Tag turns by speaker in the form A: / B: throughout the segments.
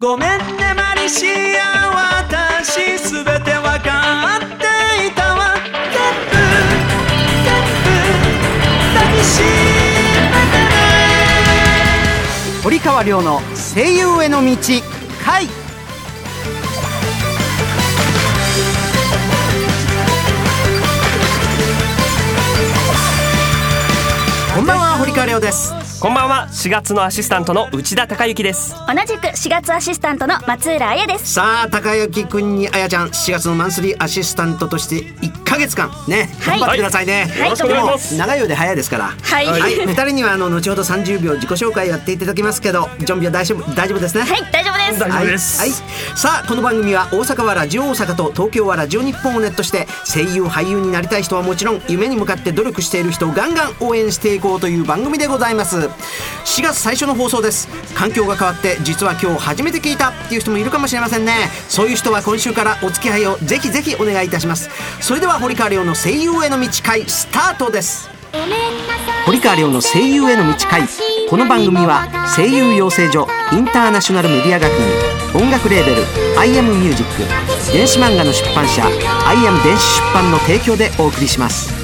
A: ごめんねマリシア私すべてわかっていたわ。全部全部抱きしめてね
B: 堀川亮の声優への道回こんばんは堀川亮です。
C: こんばんは。4月のアシスタントの内田孝之です。
D: 同じく4月アシスタントの松浦彩です。
B: さあ高之くんにあやちゃん4月のマンスリーアシスタントとして1ヶ月間ね
D: はい。
B: 頑張ってくださいね、
D: はい。よろしくお願いし
C: ます。
B: 長いようで早いですから。
D: はい。
B: はい、二人にはあの後ほど30秒自己紹介やっていただきますけど準備は大丈夫大丈夫ですね？
D: はい。大丈夫です。
C: 大丈夫です。
B: はい、はい、さあこの番組は大阪はラジオ大阪と東京はラジオ日本をネットして声優俳優になりたい人はもちろん夢に向かって努力している人をガンガン応援していこうという番組でございます4月最初の放送です。環境が変わって実は今日初めて聞いた。っていう人もいるかもしれませんね。そういう人は今週からお付き合いをぜひぜひお願いいたします。それでは堀川亮の声優への道会スタートです。堀川亮の声優への道会。この番組は声優養成所インターナショナルメディア学院音楽レーベル「アイアムミュージック電子漫画の出版社「アイアム電子出版」の提供でお送りします。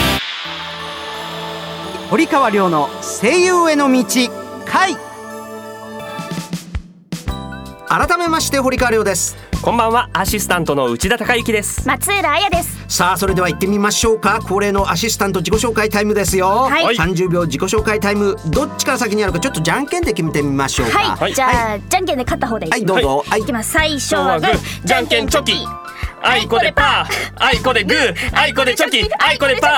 B: 堀川亮の声優への道回。改めまして堀川亮です。
C: こんばんは。アシスタントの内田孝之です。
D: 松浦彩です。
B: さあそれでは行ってみましょうか。恒例のアシスタント自己紹介タイムですよ、
D: はい。
B: 30秒自己紹介タイム。どっちから先にやるかちょっとじゃんけんで決めてみましょうか。
D: はい、
C: はい。
D: じゃあ、じゃんけんで勝った方で。いい、
B: はいどうぞ。はい。
D: い。きます。最初はグー。
C: じゃんけんチョキ。あいこでパー。あいこでグー。あいこでチョキ。あいこでパー。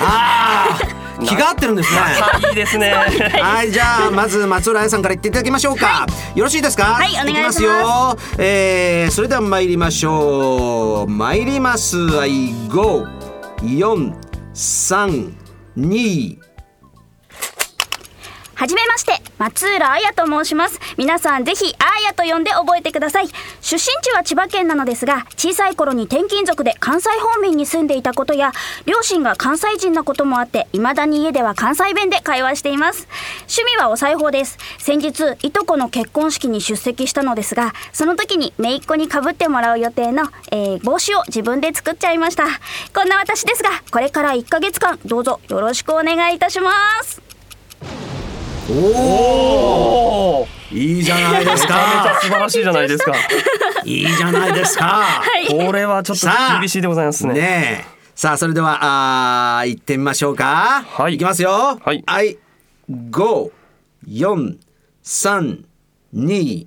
B: あー気が合ってるんですね
C: あい いですね
B: はい、じゃあまず松浦彩さんから言っていただきましょうか。よろしいですか？
D: はいお願いします
B: きよ。えー、それでは参りましょう。参ります。はい、五、四、三、二。
D: はじめまして松浦彩と申します。皆さんぜひ彩と呼んで覚えてください。出身地は千葉県なのですが小さい頃に転勤族で関西方面に住んでいたことや両親が関西人なこともあって未だに家では関西弁で会話しています。趣味はお裁縫です。先日いとこの結婚式に出席したのですがその時に姪っ子にかぶってもらう予定の、えー帽子を自分で作っちゃいました。こんな私ですがこれから1ヶ月間どうぞよろしくお願いいたします。
B: お
C: おお
B: いいじゃないです
C: めちゃめちゃ
B: か。
C: 素晴らしいじゃないですか
B: いいじゃないですか。
C: これはちょっと厳しいでございますね
B: ねえ。さあ、それでは、あー行ってみましょうか。
C: はい
B: いきますよ。
C: はい
B: はい。五、四、三、二。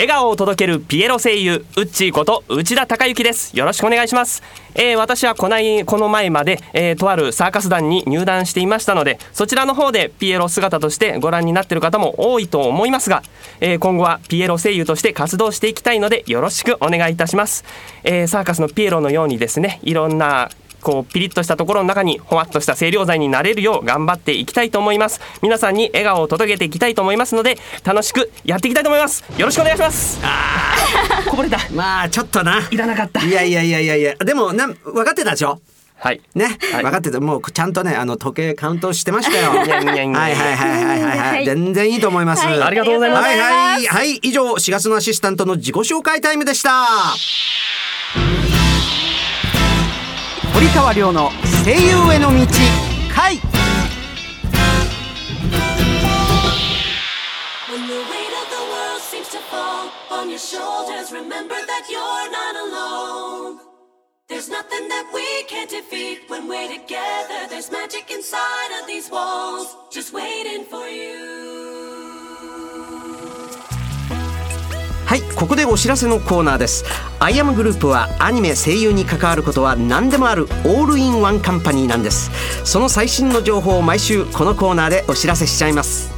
C: 笑顔を届けるピエロ声優ウッチーこと内田孝之です。よろしくお願いします、えー私はこないこの前まで、えーとあるサーカス団に入団していましたのでそちらの方でピエロ姿としてご覧になっている方も多いと思いますが、えー今後はピエロ声優として活動していきたいのでよろしくお願いいたします、えーサーカスのピエロのようにですねいろんなこうピリッとしたところの中にほわっとした清涼剤になれるよう頑張っていきたいと思います。皆さんに笑顔を届けていきたいと思いますので楽しくやっていきたいと思います。よろしくお願いします。こぼれた
B: まあ、ちょっとな。
C: いらなかった。
B: いやいやいやいやいや、でも、な、分かってたでしょ？
C: はい。
B: ね、
C: はい。
B: 分かってた。もうちゃんとね、あの時計カウントしてましたよ。はいはいはいはいはいはい、
D: はい。
B: 全然いいと思います。
D: はい。
C: ありがとうございます。
B: はいはい。はい、以上4月のアシスタントの自己紹介タイムでした。堀川亮の声優への道回。はいここでお知らせのコーナーです。アイアムグループはアニメ声優に関わることは何でもあるオールインワンカンパニーなんです。その最新の情報を毎週このコーナーでお知らせしちゃいます。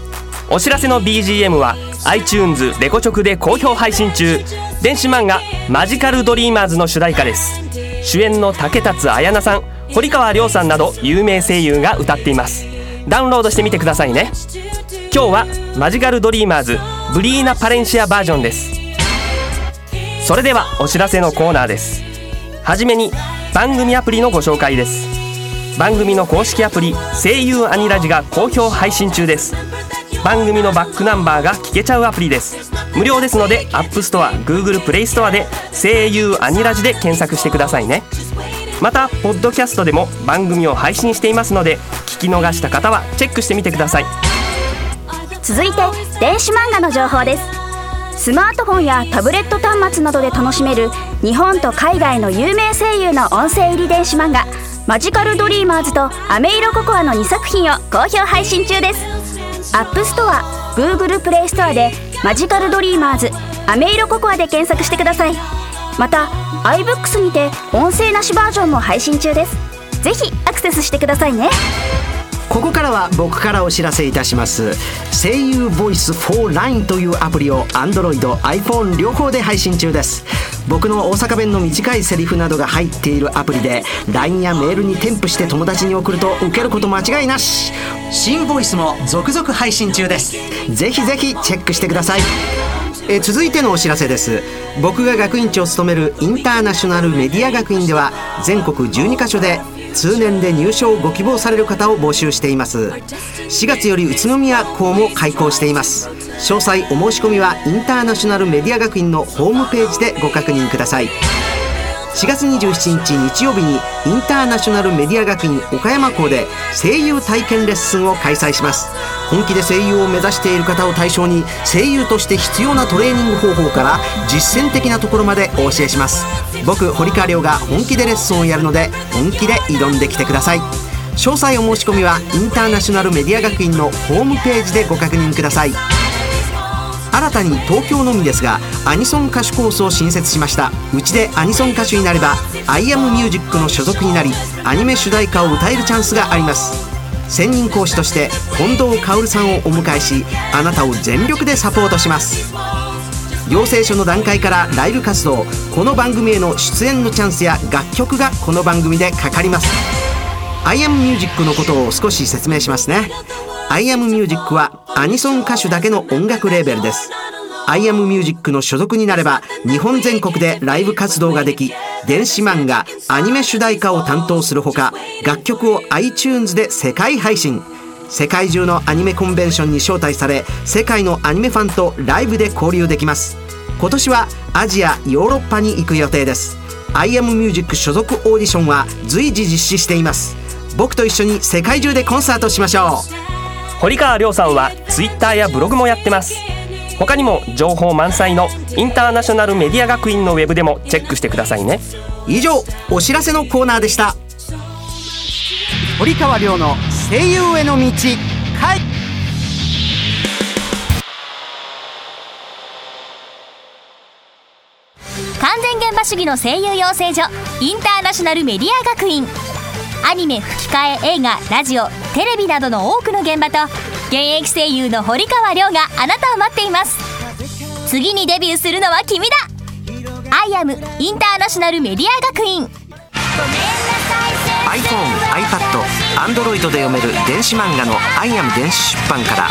C: お知らせの BGM は iTunes レコチョクで好評配信中。電子漫画マジカルドリーマーズの主題歌です。主演の竹達彩奈さん堀川亮さんなど有名声優が歌っています。ダウンロードしてみてくださいね。今日はマジカルドリーマーズブリーナ・パレンシアバージョンです。それではお知らせのコーナーです。はじめに番組アプリのご紹介です。番組の公式アプリ声優アニラジが好評配信中です。番組のバックナンバーが聞けちゃうアプリです。無料ですので App Store、Google Play Store で声優アニラジで検索してくださいね。またポッドキャストでも番組を配信していますので聞き逃した方はチェックしてみてください。
E: 続いて電子漫画の情報です。スマートフォンやタブレット端末などで楽しめる日本と海外の有名声優の音声入り電子漫画「マジカルドリーマーズ」と「アメイロココア」の2作品を好評配信中です。アップストア Google プレイストアで「マジカルドリーマーズ」「アメイロココア」で検索してください。また iBooks にて音声なしバージョンも配信中です。ぜひアクセスしてくださいね。
B: ここからは僕からお知らせいたします。声優ボイス for LINE というアプリを Android、iPhone 両方で配信中です。僕の大阪弁の短いセリフなどが入っているアプリで LINE やメールに添付して友達に送ると受けること間違いなし。新ボイスも続々配信中です。ぜひぜひチェックしてください。え続いてのお知らせです。僕が学院長を務めるインターナショナルメディア学院では全国12カ所で通年で入賞をご希望される方を募集しています。4月より宇都宮校も開校しています。詳細お申し込みはインターナショナルメディア学院のホームページでご確認ください。4月27日日曜日にインターナショナルメディア学院岡山校で声優体験レッスンを開催します。本気で声優を目指している方を対象に声優として必要なトレーニング方法から実践的なところまでお教えします。僕堀川亮が本気でレッスンをやるので本気で挑んできてください。詳細お申し込みはインターナショナルメディア学院のホームページでご確認ください。新たに東京のみですがアニソン歌手コースを新設しました。うちでアニソン歌手になれば「アイアムミュージックの所属になりアニメ主題歌を歌えるチャンスがあります。専任講師として近藤薫さんをお迎えしあなたを全力でサポートします。養成所の段階からライブ活動この番組への出演のチャンスや楽曲がこの番組でかかります「アイアムミュージックのことを少し説明しますね。アイアムミュージックはアニソン歌手だけの音楽レーベルです。アイアムミュージックの所属になれば日本全国でライブ活動ができ電子漫画アニメ主題歌を担当するほか楽曲を iTunes で世界配信。世界中のアニメコンベンションに招待され世界のアニメファンとライブで交流できます。今年はアジアヨーロッパに行く予定です。アイアムミュージック所属オーディションは随時実施しています。僕と一緒に世界中でコンサートしましょう。
C: 堀川亮さんは Twitter やブログもやってます。他にも情報満載のインターナショナルメディア学院のウェブでもチェックしてくださいね。
B: 以上お知らせのコーナーでした。堀川亮の声優への道
D: 完全現場主義の声優養成所インターナショナルメディア学院アニメ吹き替え映画ラジオテレビなどの多くの現場と現役声優の堀川亮があなたを待っています。次にデビューするのは君だ。アイアムインターナショナルメディア学院。
B: iPhone、iPad、Android で読める電子漫画の「アイアム電子出版」から。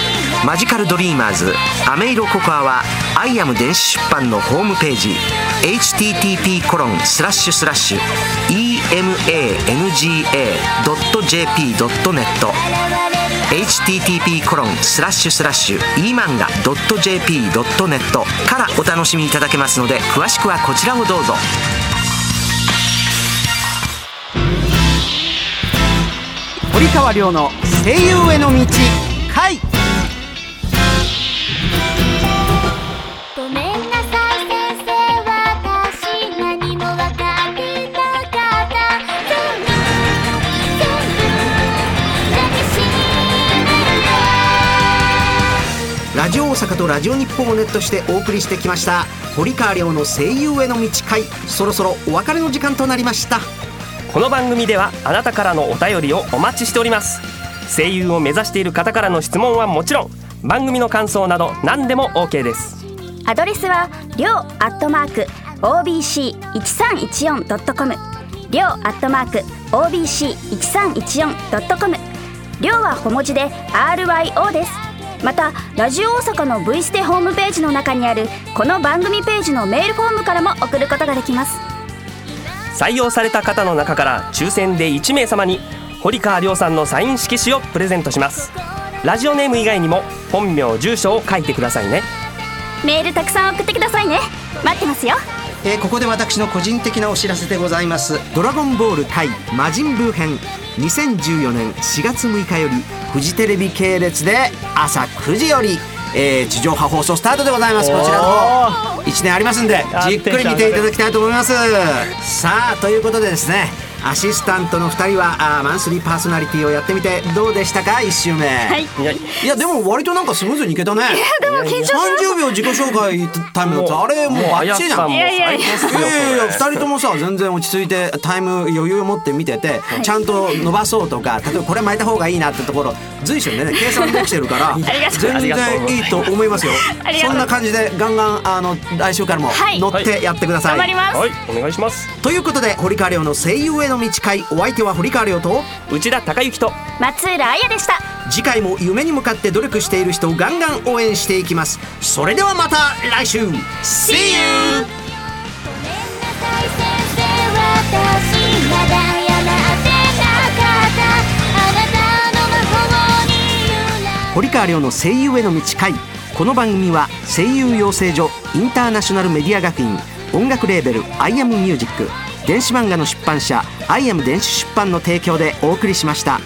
B: マジカルドリーマーズアメイロココアはアイアム電子出版のホームページ http コロンスラッシュスラッシュ emanga.jp.net http コロンスラッシュスラッシュ emanga.jp.net からお楽しみいただけますので詳しくはこちらをどうぞ。
A: 堀川亮の声優への道回。
B: 大阪とラジオ日本をネットしてお送りしてきました。堀川亮の声優への道会。そろそろお別れの時間となりました。
C: この番組ではあなたからのお便りをお待ちしております。声優を目指している方からの質問はもちろん。番組の感想など何でも OK です。
E: アドレスはりょうアットマーク OBC1314.com りょうアットマーク OBC1314.com りょうは小文字で RYO ですまたラジオ大阪の V ステホームページの中にあるこの番組ページのメールフォームからも送ることができます。
C: 採用された方の中から抽選で1名様に堀川亮さんのサイン色紙をプレゼントします。ラジオネーム以外にも本名住所を書いてくださいね。
E: メールたくさん送ってくださいね。待ってますよ
B: えーここで私の個人的なお知らせでございます「ドラゴンボール対魔人ブー編」2014年4月6日よりフジテレビ系列で朝9時より、えー地上波放送スタートでございます。こちらの方1年ありますんでじっくり見ていただきたいと思います。さあということでですねアシスタントの2人はあーマンスリーパーソナリティをやってみてどうでしたか？1週目、
E: はい。
C: いや
B: いやでも割となんかスムーズにいけたね。
E: でも緊張し
B: 30秒自己紹介タイムだとあれもうバッチリじゃん。
E: いやいやいや。
C: 最高っすよ
B: いやいやいや
C: それ。
B: 2人ともさ全然落ち着いてタイム余裕を持って見てて、ちゃんと伸ばそうとか例えばこれ巻いた方がいいなってところ随所にね計算できてるから
E: りがとう
B: 全然いいと思いますよ。
E: ありがとう。ん
B: そな感じでガンガンあの来週からも
E: はい。
B: 乗ってやってください、
E: 頑張ります、
C: はい。お願いします。
B: ということで堀川亮の声優への道会お相手は堀川亮と
C: 内田孝之と。
E: 松浦彩でした。
B: 次回も夢に向かって努力している人をガンガン応援していきます。それではまた来週。See you! 堀川亮の声優への道会。この番組は声優養成所インターナショナルメディア学院。音楽レーベル「アイアムミュージック電子漫画の出版社「アイアム電子出版」の提供でお送りしました。